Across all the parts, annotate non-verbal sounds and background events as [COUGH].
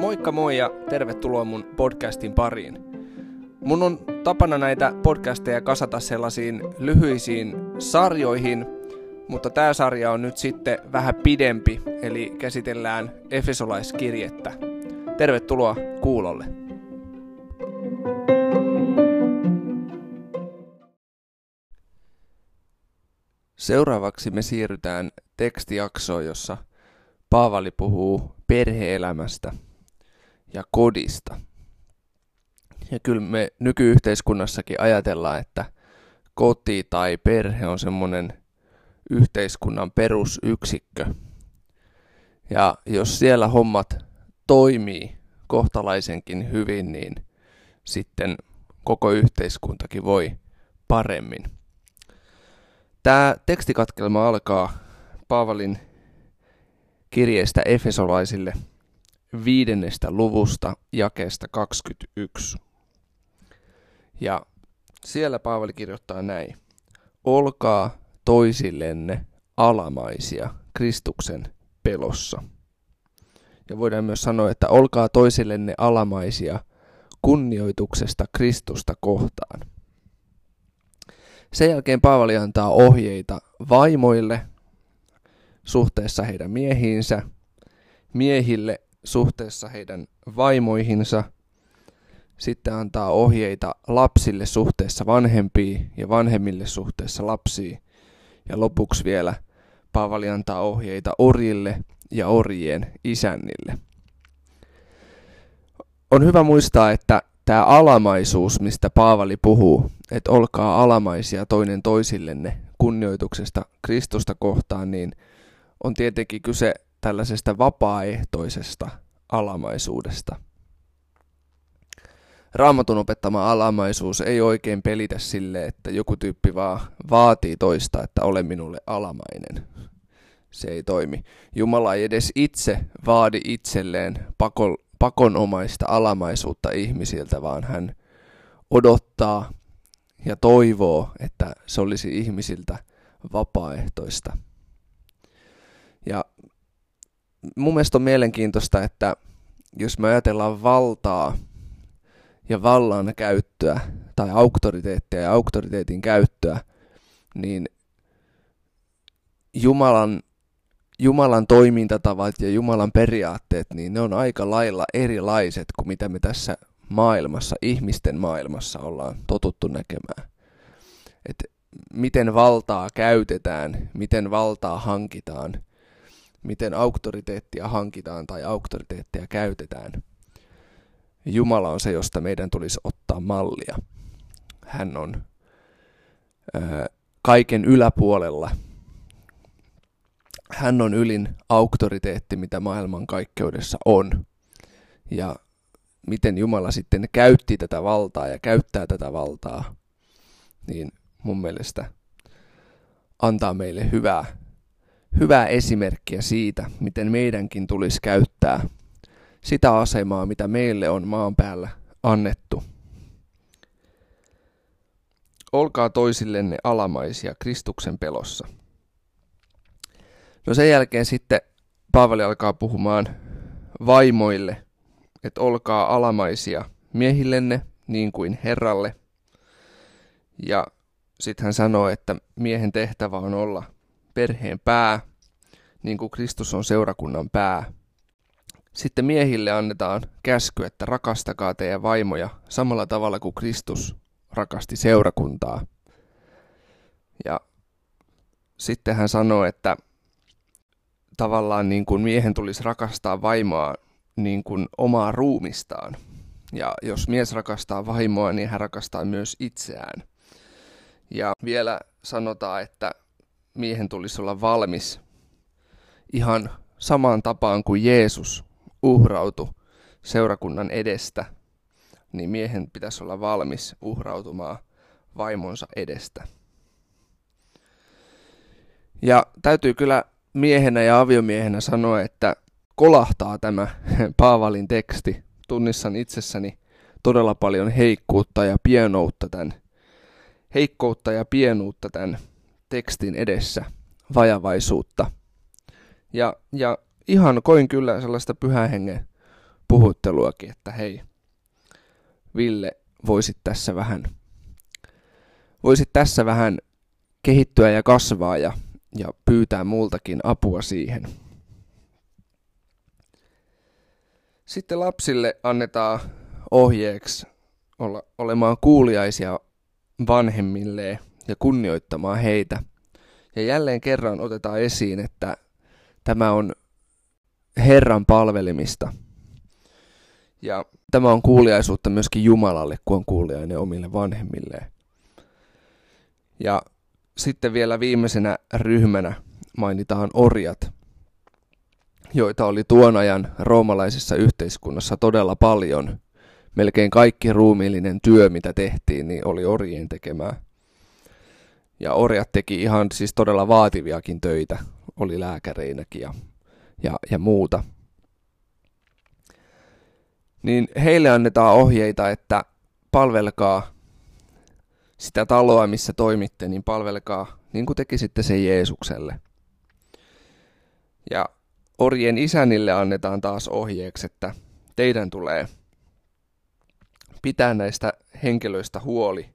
Moikka moi ja tervetuloa mun podcastin pariin. Mun on tapana näitä podcasteja kasata sellaisiin lyhyisiin sarjoihin, mutta tämä sarja on nyt sitten vähän pidempi, eli käsitellään Efesolaiskirjettä. Tervetuloa kuulolle. Seuraavaksi me siirrytään tekstijaksoon, jossa Paavali puhuu perheelämästä ja kodista. Ja kyllä me nykyyhteiskunnassakin ajatellaan, että koti tai perhe on semmoinen yhteiskunnan perusyksikkö. Ja jos siellä hommat toimii kohtalaisenkin hyvin, niin sitten koko yhteiskuntakin voi paremmin. Tämä tekstikatkelma alkaa Paavalin kirjeestä Efesolaisille viidennestä luvusta jakeesta 21. Ja siellä Paavali kirjoittaa näin. Olkaa toisillenne alamaisia Kristuksen pelossa. Ja voidaan myös sanoa, että olkaa toisillenne alamaisia kunnioituksesta Kristusta kohtaan. Sen jälkeen Paavali antaa ohjeita vaimoille suhteessa heidän miehiinsä, miehille suhteessa heidän vaimoihinsa, sitten antaa ohjeita lapsille suhteessa vanhempiin ja vanhemmille suhteessa lapsiin. Ja lopuksi vielä Paavali antaa ohjeita orjille ja orjien isännille. On hyvä muistaa, että tämä alamaisuus, mistä Paavali puhuu, että olkaa alamaisia toinen toisillenne kunnioituksesta Kristusta kohtaan, niin on tietenkin kyse tällaisesta vapaaehtoisesta alamaisuudesta. Raamatun opettama alamaisuus ei oikein pelitä sille, että joku tyyppi vaan vaatii toista, että ole minulle alamainen. Se ei toimi. Jumala ei edes itse vaadi itselleen pakon, pakonomaista alamaisuutta ihmisiltä, vaan hän odottaa ja toivoo, että se olisi ihmisiltä vapaaehtoista. Ja mun mielestä on mielenkiintoista, että jos me ajatellaan valtaa ja vallan käyttöä tai auktoriteettia ja auktoriteetin käyttöä, niin Jumalan, Jumalan toimintatavat ja Jumalan periaatteet, niin ne on aika lailla erilaiset kuin mitä me tässä maailmassa, ihmisten maailmassa ollaan totuttu näkemään. Et miten valtaa käytetään, miten valtaa hankitaan, miten auktoriteettia hankitaan tai auktoriteettia käytetään. Jumala on se, josta meidän tulisi ottaa mallia. Hän on ö, kaiken yläpuolella. Hän on ylin auktoriteetti, mitä maailman kaikkeudessa on. Ja miten Jumala sitten käytti tätä valtaa ja käyttää tätä valtaa, niin mun mielestä antaa meille hyvää, hyvää esimerkkiä siitä, miten meidänkin tulisi käyttää sitä asemaa, mitä meille on maan päällä annettu. Olkaa toisillenne alamaisia Kristuksen pelossa. No sen jälkeen sitten Paavali alkaa puhumaan vaimoille että olkaa alamaisia miehillenne niin kuin Herralle. Ja sitten hän sanoo, että miehen tehtävä on olla perheen pää, niin kuin Kristus on seurakunnan pää. Sitten miehille annetaan käsky, että rakastakaa teidän vaimoja samalla tavalla kuin Kristus rakasti seurakuntaa. Ja sitten hän sanoo, että tavallaan niin kuin miehen tulisi rakastaa vaimoa niin kuin omaa ruumistaan. Ja jos mies rakastaa vaimoa, niin hän rakastaa myös itseään. Ja vielä sanotaan, että miehen tulisi olla valmis ihan samaan tapaan kuin Jeesus uhrautui seurakunnan edestä, niin miehen pitäisi olla valmis uhrautumaan vaimonsa edestä. Ja täytyy kyllä miehenä ja aviomiehenä sanoa, että kolahtaa tämä Paavalin teksti. Tunnissan itsessäni todella paljon heikkuutta ja pienoutta tämän, heikkoutta ja pienuutta tämän tekstin edessä. vajavaisuutta. Ja, ja ihan koin kyllä sellaista pyhän hengen puhutteluakin, että hei, Ville, voisit tässä vähän, voisit tässä vähän kehittyä ja kasvaa ja, ja pyytää multakin apua siihen. Sitten lapsille annetaan ohjeeksi olla, olemaan kuuliaisia vanhemmilleen ja kunnioittamaan heitä. Ja jälleen kerran otetaan esiin, että tämä on Herran palvelimista. Ja tämä on kuuliaisuutta myöskin Jumalalle, kun on kuuliainen omille vanhemmilleen. Ja sitten vielä viimeisenä ryhmänä mainitaan orjat, joita oli tuon ajan roomalaisessa yhteiskunnassa todella paljon. Melkein kaikki ruumiillinen työ, mitä tehtiin, niin oli orjien tekemää. Ja orjat teki ihan siis todella vaativiakin töitä, oli lääkäreinäkin ja, ja, ja muuta. Niin heille annetaan ohjeita, että palvelkaa sitä taloa, missä toimitte, niin palvelkaa niin kuin tekisitte sen Jeesukselle. Ja orjen isänille annetaan taas ohjeeksi, että teidän tulee pitää näistä henkilöistä huoli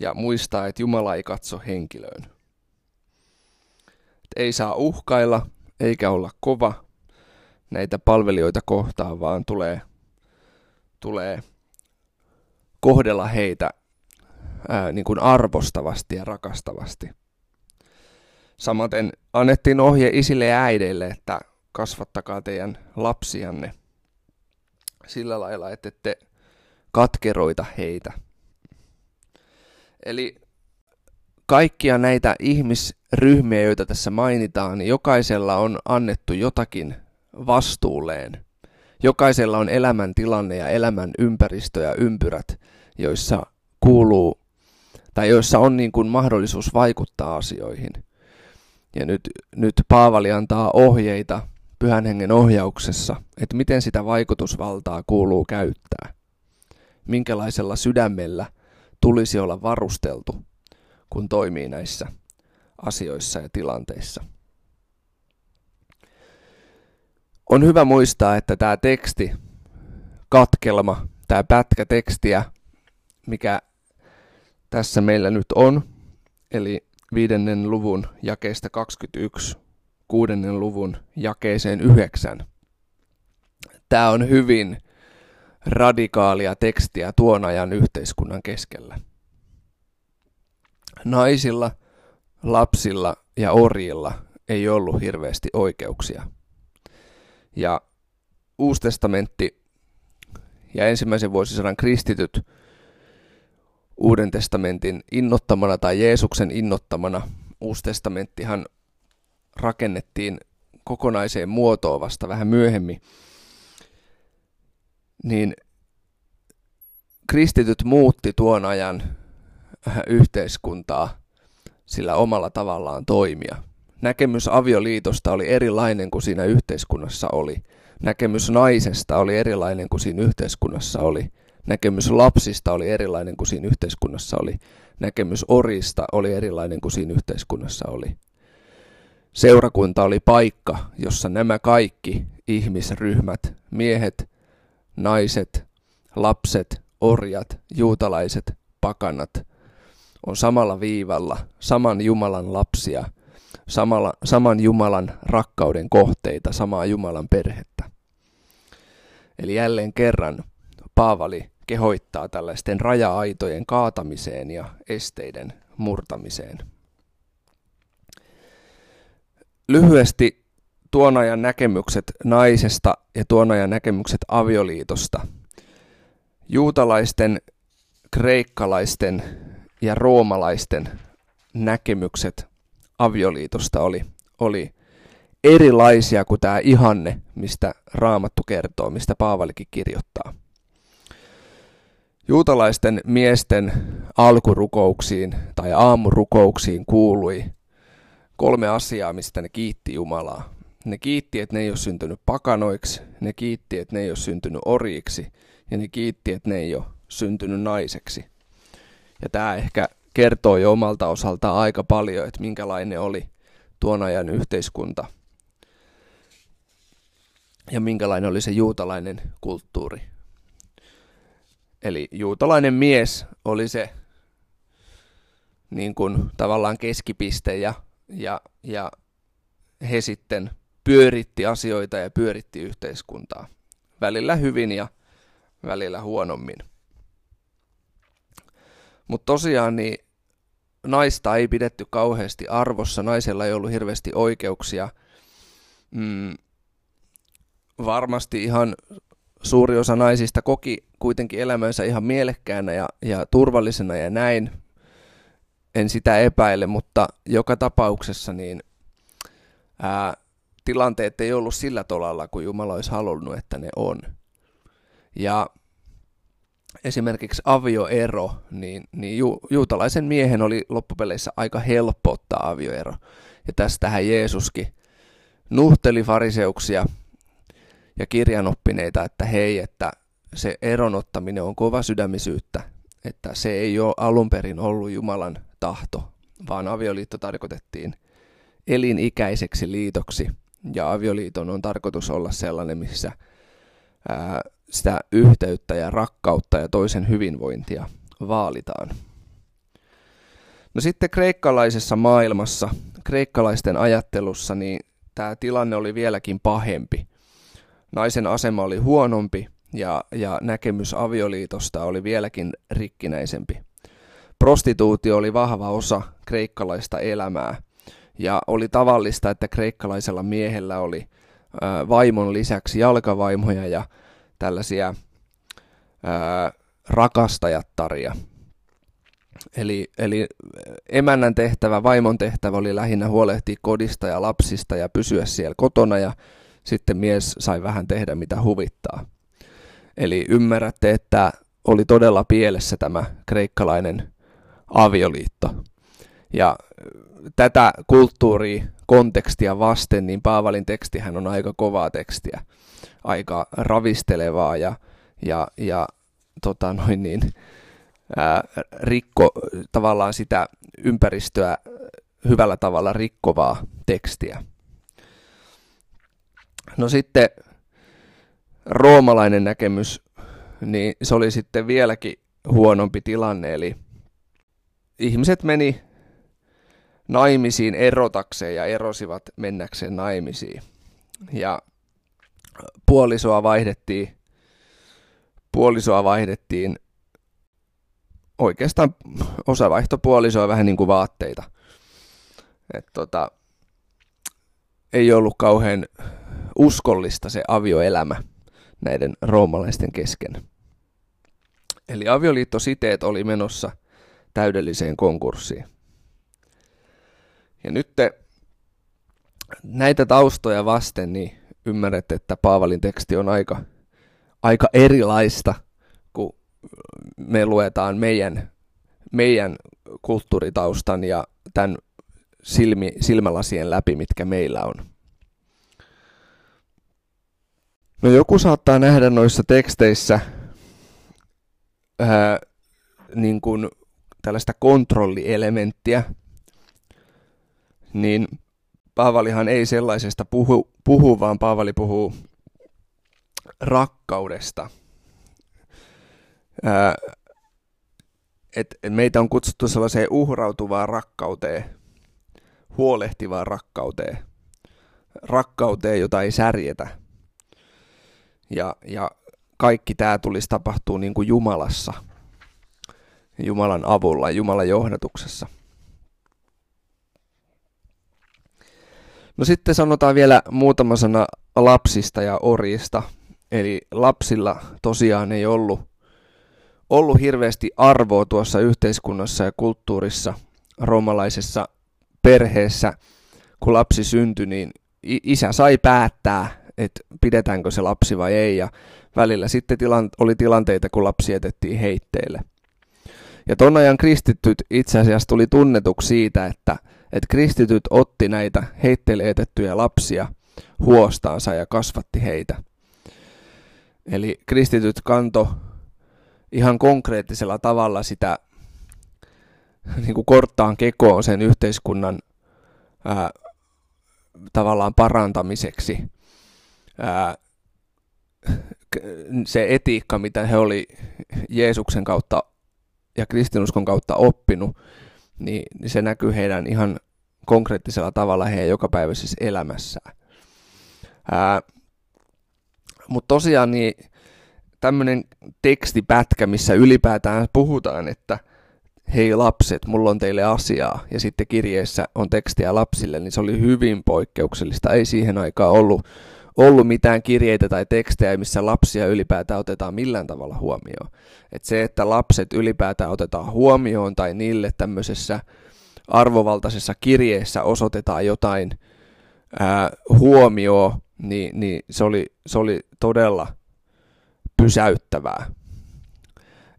ja muistaa, että Jumala ei katso henkilöön. Et ei saa uhkailla eikä olla kova näitä palvelijoita kohtaan, vaan tulee, tulee kohdella heitä ää, niin kuin arvostavasti ja rakastavasti. Samaten annettiin ohje isille ja äideille, että kasvattakaa teidän lapsianne sillä lailla, että ette katkeroita heitä. Eli kaikkia näitä ihmisryhmiä, joita tässä mainitaan, niin jokaisella on annettu jotakin vastuulleen. Jokaisella on elämäntilanne ja elämän ympäristö ja ympyrät, joissa kuuluu tai joissa on niin kuin mahdollisuus vaikuttaa asioihin. Ja nyt, nyt Paavali antaa ohjeita pyhän hengen ohjauksessa, että miten sitä vaikutusvaltaa kuuluu käyttää. Minkälaisella sydämellä tulisi olla varusteltu, kun toimii näissä asioissa ja tilanteissa. On hyvä muistaa, että tämä teksti, katkelma, tämä pätkä tekstiä, mikä tässä meillä nyt on, eli viidennen luvun jakeesta 21 kuudennen luvun jakeeseen 9. Tämä on hyvin radikaalia tekstiä tuon ajan yhteiskunnan keskellä. Naisilla, lapsilla ja orjilla ei ollut hirveästi oikeuksia. Ja Uustestamentti ja ensimmäisen vuosisadan kristityt Uuden testamentin innottamana tai Jeesuksen innottamana. Uusi testamenttihan rakennettiin kokonaiseen muotoon vasta vähän myöhemmin. Niin kristityt muutti tuon ajan yhteiskuntaa sillä omalla tavallaan toimia. Näkemys avioliitosta oli erilainen kuin siinä yhteiskunnassa oli. Näkemys naisesta oli erilainen kuin siinä yhteiskunnassa oli näkemys lapsista oli erilainen kuin siinä yhteiskunnassa oli. Näkemys orista oli erilainen kuin siinä yhteiskunnassa oli. Seurakunta oli paikka, jossa nämä kaikki ihmisryhmät, miehet, naiset, lapset, orjat, juutalaiset, pakanat, on samalla viivalla, saman Jumalan lapsia, samalla, saman Jumalan rakkauden kohteita, samaa Jumalan perhettä. Eli jälleen kerran Paavali kehoittaa tällaisten raja-aitojen kaatamiseen ja esteiden murtamiseen. Lyhyesti tuon ajan näkemykset naisesta ja tuon ajan näkemykset avioliitosta. Juutalaisten, kreikkalaisten ja roomalaisten näkemykset avioliitosta oli, oli erilaisia kuin tämä ihanne, mistä Raamattu kertoo, mistä Paavalikin kirjoittaa. Juutalaisten miesten alkurukouksiin tai aamurukouksiin kuului kolme asiaa, mistä ne kiitti Jumalaa. Ne kiitti, että ne ei ole syntynyt pakanoiksi, ne kiitti, että ne ei ole syntynyt orjiksi ja ne kiitti, että ne ei ole syntynyt naiseksi. Ja tämä ehkä kertoo jo omalta osaltaan aika paljon, että minkälainen oli tuon ajan yhteiskunta ja minkälainen oli se juutalainen kulttuuri. Eli juutalainen mies oli se niin kuin tavallaan keskipiste ja, ja, ja he sitten pyöritti asioita ja pyöritti yhteiskuntaa. Välillä hyvin ja välillä huonommin. Mutta tosiaan niin naista ei pidetty kauheasti arvossa, naisella ei ollut hirveästi oikeuksia. Mm, varmasti ihan suuri osa naisista koki kuitenkin elämänsä ihan mielekkäänä ja, ja turvallisena ja näin. En sitä epäile, mutta joka tapauksessa niin ää, tilanteet ei ollut sillä tolalla, kuin Jumala olisi halunnut, että ne on. Ja esimerkiksi avioero, niin, niin ju, juutalaisen miehen oli loppupeleissä aika helppo ottaa avioero. Ja tästähän Jeesuskin nuhteli fariseuksia ja kirjanoppineita, että hei, että se eronottaminen on kova sydämisyyttä, että se ei ole alun perin ollut Jumalan tahto, vaan avioliitto tarkoitettiin elinikäiseksi liitoksi. Ja avioliiton on tarkoitus olla sellainen, missä ää, sitä yhteyttä ja rakkautta ja toisen hyvinvointia vaalitaan. No sitten kreikkalaisessa maailmassa, kreikkalaisten ajattelussa, niin tämä tilanne oli vieläkin pahempi. Naisen asema oli huonompi ja, ja näkemys avioliitosta oli vieläkin rikkinäisempi. Prostituutio oli vahva osa kreikkalaista elämää ja oli tavallista, että kreikkalaisella miehellä oli vaimon lisäksi jalkavaimoja ja tällaisia ää, rakastajattaria. Eli, eli emännän tehtävä, vaimon tehtävä oli lähinnä huolehtia kodista ja lapsista ja pysyä siellä kotona ja sitten mies sai vähän tehdä mitä huvittaa. Eli ymmärrätte, että oli todella pielessä tämä kreikkalainen avioliitto. Ja tätä kulttuuria, kontekstia vasten, niin Paavalin tekstihän on aika kovaa tekstiä aika ravistelevaa ja, ja, ja tota noin niin, ää, rikko tavallaan sitä ympäristöä hyvällä tavalla rikkovaa tekstiä. No sitten roomalainen näkemys, niin se oli sitten vieläkin huonompi tilanne, eli ihmiset meni naimisiin erotakseen ja erosivat mennäkseen naimisiin. Ja puolisoa vaihdettiin, puolisoa vaihdettiin oikeastaan osa vaihtoi puolisoa vähän niin kuin vaatteita. Et tota, ei ollut kauhean uskollista se avioelämä näiden roomalaisten kesken. Eli avioliittositeet oli menossa täydelliseen konkurssiin. Ja nyt te, näitä taustoja vasten, niin ymmärrät, että Paavalin teksti on aika, aika erilaista, kun me luetaan meidän, meidän kulttuuritaustan ja tämän silmi, silmälasien läpi, mitkä meillä on. No joku saattaa nähdä noissa teksteissä ää, niin kuin tällaista kontrollielementtiä, niin Paavalihan ei sellaisesta puhu, puhu vaan Paavali puhuu rakkaudesta. Ää, et, et meitä on kutsuttu sellaiseen uhrautuvaan rakkauteen, huolehtivaan rakkauteen, rakkauteen, jota ei särjetä. Ja, ja kaikki tämä tulisi tapahtua niin kuin Jumalassa, Jumalan avulla, Jumalan johdatuksessa. No sitten sanotaan vielä muutama sana lapsista ja orjista. Eli lapsilla tosiaan ei ollut, ollut hirveästi arvoa tuossa yhteiskunnassa ja kulttuurissa roomalaisessa perheessä. Kun lapsi syntyi, niin isä sai päättää, että pidetäänkö se lapsi vai ei. Ja välillä sitten tilan, oli tilanteita, kun lapsi jätettiin heitteille. Ja ton ajan kristityt itse asiassa tuli tunnetuksi siitä, että – että kristityt otti näitä heitteille etettyjä lapsia huostaansa ja kasvatti heitä. Eli kristityt kanto ihan konkreettisella tavalla sitä niin kuin korttaan kekoon sen yhteiskunnan ää, tavallaan parantamiseksi ää, [LAUGHS] se etiikka, mitä he oli Jeesuksen kautta ja kristinuskon kautta oppinut, niin, niin se näkyy heidän ihan konkreettisella tavalla heidän jokapäiväisessä elämässään. Mutta tosiaan niin tämmöinen tekstipätkä, missä ylipäätään puhutaan, että hei lapset, mulla on teille asiaa, ja sitten kirjeessä on tekstiä lapsille, niin se oli hyvin poikkeuksellista. Ei siihen aikaan ollut, ollut mitään kirjeitä tai tekstejä, missä lapsia ylipäätään otetaan millään tavalla huomioon. Et se, että lapset ylipäätään otetaan huomioon tai niille tämmöisessä arvovaltaisessa kirjeessä osoitetaan jotain ää, huomioon, niin, niin se, oli, se oli todella pysäyttävää.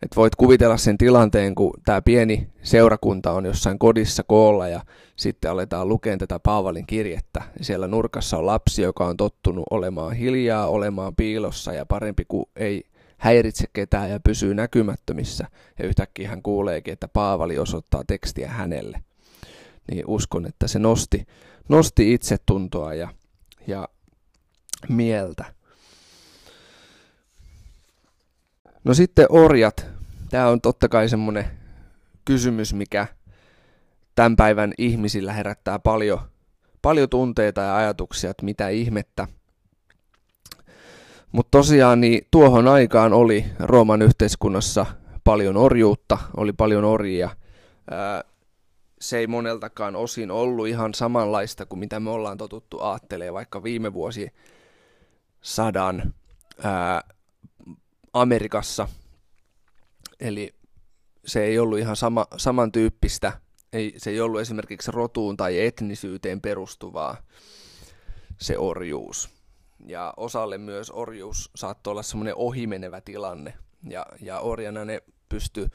Et voit kuvitella sen tilanteen, kun tämä pieni seurakunta on jossain kodissa koolla ja sitten aletaan lukemaan tätä Paavalin kirjettä. Siellä nurkassa on lapsi, joka on tottunut olemaan hiljaa, olemaan piilossa ja parempi kuin ei häiritse ketään ja pysyy näkymättömissä. Ja yhtäkkiä hän kuuleekin, että Paavali osoittaa tekstiä hänelle. Niin uskon, että se nosti, nosti itsetuntoa ja, ja mieltä. No sitten orjat. Tämä on totta kai semmoinen kysymys, mikä tämän päivän ihmisillä herättää paljon, paljon tunteita ja ajatuksia, että mitä ihmettä. Mutta tosiaan niin tuohon aikaan oli Rooman yhteiskunnassa paljon orjuutta, oli paljon orjia. se ei moneltakaan osin ollut ihan samanlaista kuin mitä me ollaan totuttu ajattelemaan vaikka viime vuosi sadan Amerikassa. Eli se ei ollut ihan sama, samantyyppistä, ei, se ei ollut esimerkiksi rotuun tai etnisyyteen perustuvaa se orjuus. Ja osalle myös orjuus saattoi olla semmoinen ohimenevä tilanne. Ja, ja orjana ne pysty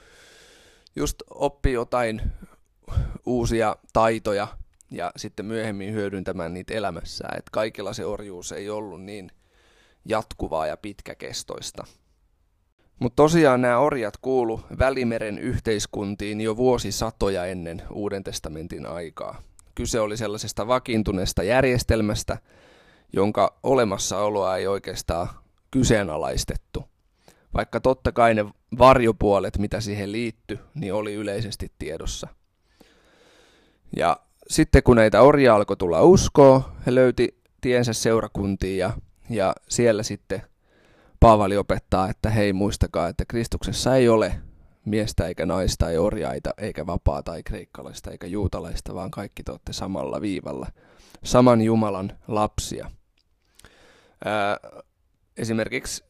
just oppi jotain uusia taitoja ja sitten myöhemmin hyödyntämään niitä elämässään. Et kaikilla se orjuus ei ollut niin jatkuvaa ja pitkäkestoista. Mutta tosiaan nämä orjat kuulu Välimeren yhteiskuntiin jo vuosisatoja ennen Uuden testamentin aikaa. Kyse oli sellaisesta vakiintuneesta järjestelmästä, jonka olemassaoloa ei oikeastaan kyseenalaistettu. Vaikka totta kai ne varjopuolet, mitä siihen liittyi, niin oli yleisesti tiedossa. Ja sitten kun näitä orjia alkoi tulla uskoa, he löyti tiensä seurakuntiin ja, ja siellä sitten – Paavali opettaa, että hei muistakaa, että Kristuksessa ei ole miestä eikä naista, ei orjaita eikä vapaata, tai kreikkalaista eikä juutalaista, vaan kaikki te olette samalla viivalla, saman Jumalan lapsia. Ää, esimerkiksi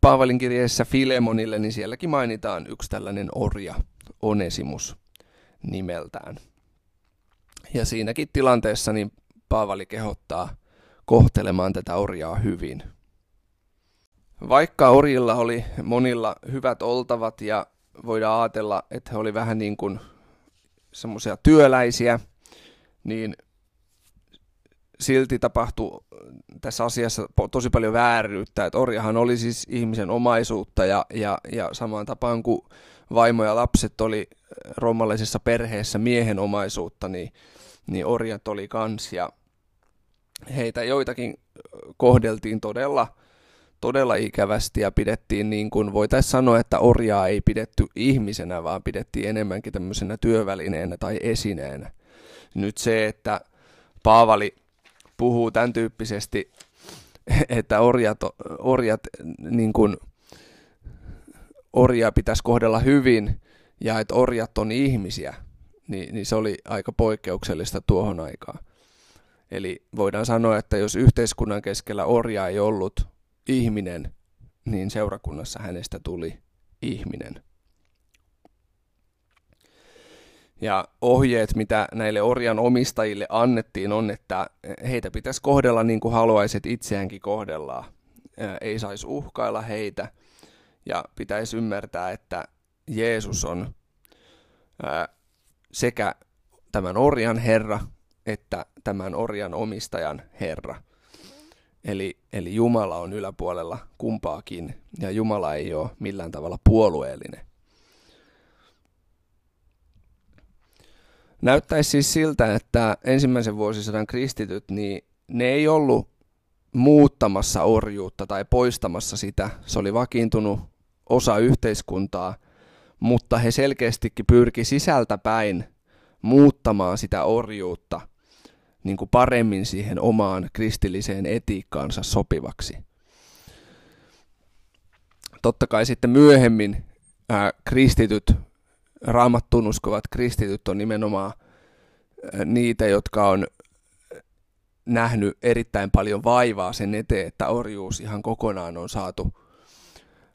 Paavalin kirjeessä Filemonille, niin sielläkin mainitaan yksi tällainen orja, Onesimus nimeltään. Ja siinäkin tilanteessa niin Paavali kehottaa kohtelemaan tätä orjaa hyvin – vaikka orjilla oli monilla hyvät oltavat ja voidaan ajatella, että he oli vähän niin kuin semmoisia työläisiä, niin silti tapahtui tässä asiassa tosi paljon vääryyttä. Että orjahan oli siis ihmisen omaisuutta ja, ja, ja samaan tapaan kuin vaimo ja lapset oli roomalaisessa perheessä miehen omaisuutta, niin, niin orjat oli kans ja heitä joitakin kohdeltiin todella – todella ikävästi ja pidettiin niin kuin voitaisiin sanoa, että orjaa ei pidetty ihmisenä, vaan pidettiin enemmänkin tämmöisenä työvälineenä tai esineenä. Nyt se, että Paavali puhuu tämän tyyppisesti, [LAUGHS] että orjat, orjat niin kuin, orjaa pitäisi kohdella hyvin ja että orjat on ihmisiä, niin, niin se oli aika poikkeuksellista tuohon aikaan. Eli voidaan sanoa, että jos yhteiskunnan keskellä orja ei ollut, ihminen, niin seurakunnassa hänestä tuli ihminen. Ja ohjeet, mitä näille orjan omistajille annettiin, on, että heitä pitäisi kohdella niin kuin haluaisit itseäänkin kohdellaan. Ei saisi uhkailla heitä ja pitäisi ymmärtää, että Jeesus on sekä tämän orjan Herra että tämän orjan omistajan Herra. Eli, eli Jumala on yläpuolella kumpaakin, ja Jumala ei ole millään tavalla puolueellinen. Näyttäisi siis siltä, että ensimmäisen vuosisadan kristityt, niin ne ei ollut muuttamassa orjuutta tai poistamassa sitä. Se oli vakiintunut osa yhteiskuntaa, mutta he selkeästikin pyrki sisältäpäin muuttamaan sitä orjuutta niin kuin paremmin siihen omaan kristilliseen etiikkaansa sopivaksi. Totta kai sitten myöhemmin ää, kristityt, raamattuun uskovat kristityt on nimenomaan ää, niitä, jotka on nähnyt erittäin paljon vaivaa sen eteen, että orjuus ihan kokonaan on saatu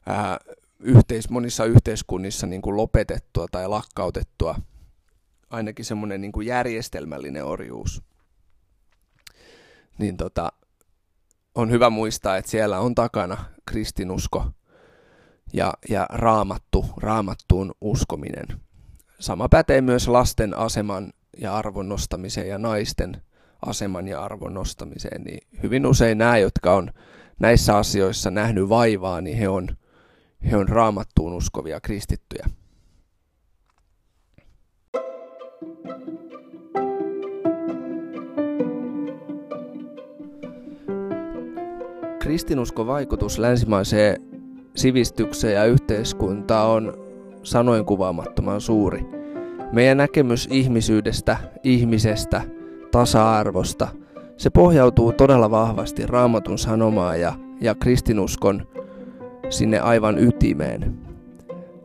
ää, yhteis, monissa yhteiskunnissa niin kuin lopetettua tai lakkautettua. Ainakin semmoinen niin järjestelmällinen orjuus. Niin tota, on hyvä muistaa, että siellä on takana kristinusko ja, ja raamattu, raamattuun uskominen. Sama pätee myös lasten aseman ja arvon nostamiseen ja naisten aseman ja arvon nostamiseen, niin hyvin usein nämä, jotka on näissä asioissa nähnyt vaivaa, niin he on, he on raamattuun uskovia kristittyjä. Kristinuskon vaikutus länsimaiseen sivistykseen ja yhteiskuntaan on sanoin kuvaamattoman suuri. Meidän näkemys ihmisyydestä, ihmisestä – tasa-arvosta. Se pohjautuu todella vahvasti raamatun sanomaan ja, ja kristinuskon sinne aivan ytimeen.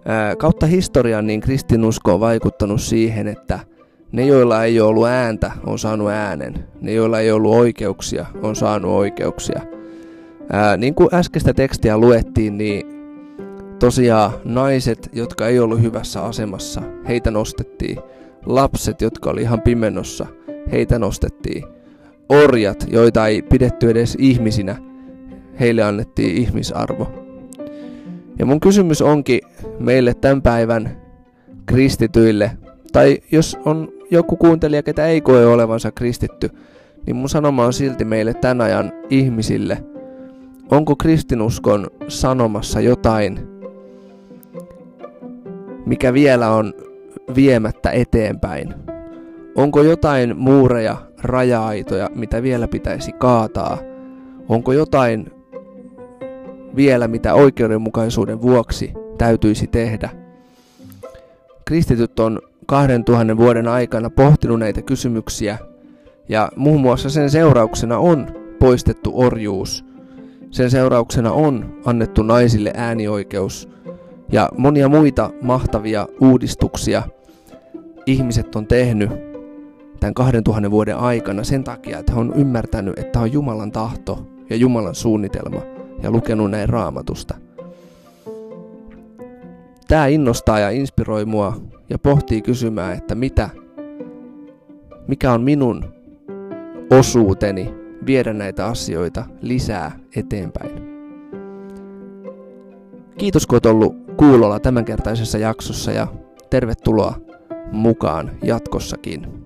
Ää, kautta historian niin kristinusko on vaikuttanut siihen, että ne, joilla ei ole ollut ääntä, on saanut äänen. Ne, joilla ei ollut oikeuksia, on saanut oikeuksia. Ää, niin kuin äskeistä tekstiä luettiin, niin tosiaan naiset, jotka ei ollut hyvässä asemassa, heitä nostettiin. Lapset, jotka oli ihan pimenossa, heitä nostettiin. Orjat, joita ei pidetty edes ihmisinä, heille annettiin ihmisarvo. Ja mun kysymys onkin meille tämän päivän kristityille, tai jos on joku kuuntelija, ketä ei koe olevansa kristitty, niin mun sanoma on silti meille tämän ajan ihmisille. Onko kristinuskon sanomassa jotain, mikä vielä on viemättä eteenpäin? Onko jotain muureja, raja-aitoja, mitä vielä pitäisi kaataa? Onko jotain vielä, mitä oikeudenmukaisuuden vuoksi täytyisi tehdä? Kristityt on 2000 vuoden aikana pohtinut näitä kysymyksiä ja muun muassa sen seurauksena on poistettu orjuus. Sen seurauksena on annettu naisille äänioikeus ja monia muita mahtavia uudistuksia ihmiset on tehnyt tämän 2000 vuoden aikana sen takia, että he on ymmärtänyt, että on Jumalan tahto ja Jumalan suunnitelma ja lukenut näin raamatusta. Tämä innostaa ja inspiroi mua ja pohtii kysymään, että mitä, mikä on minun osuuteni viedä näitä asioita lisää eteenpäin. Kiitos kun olet ollut kuulolla tämänkertaisessa jaksossa ja tervetuloa mukaan jatkossakin.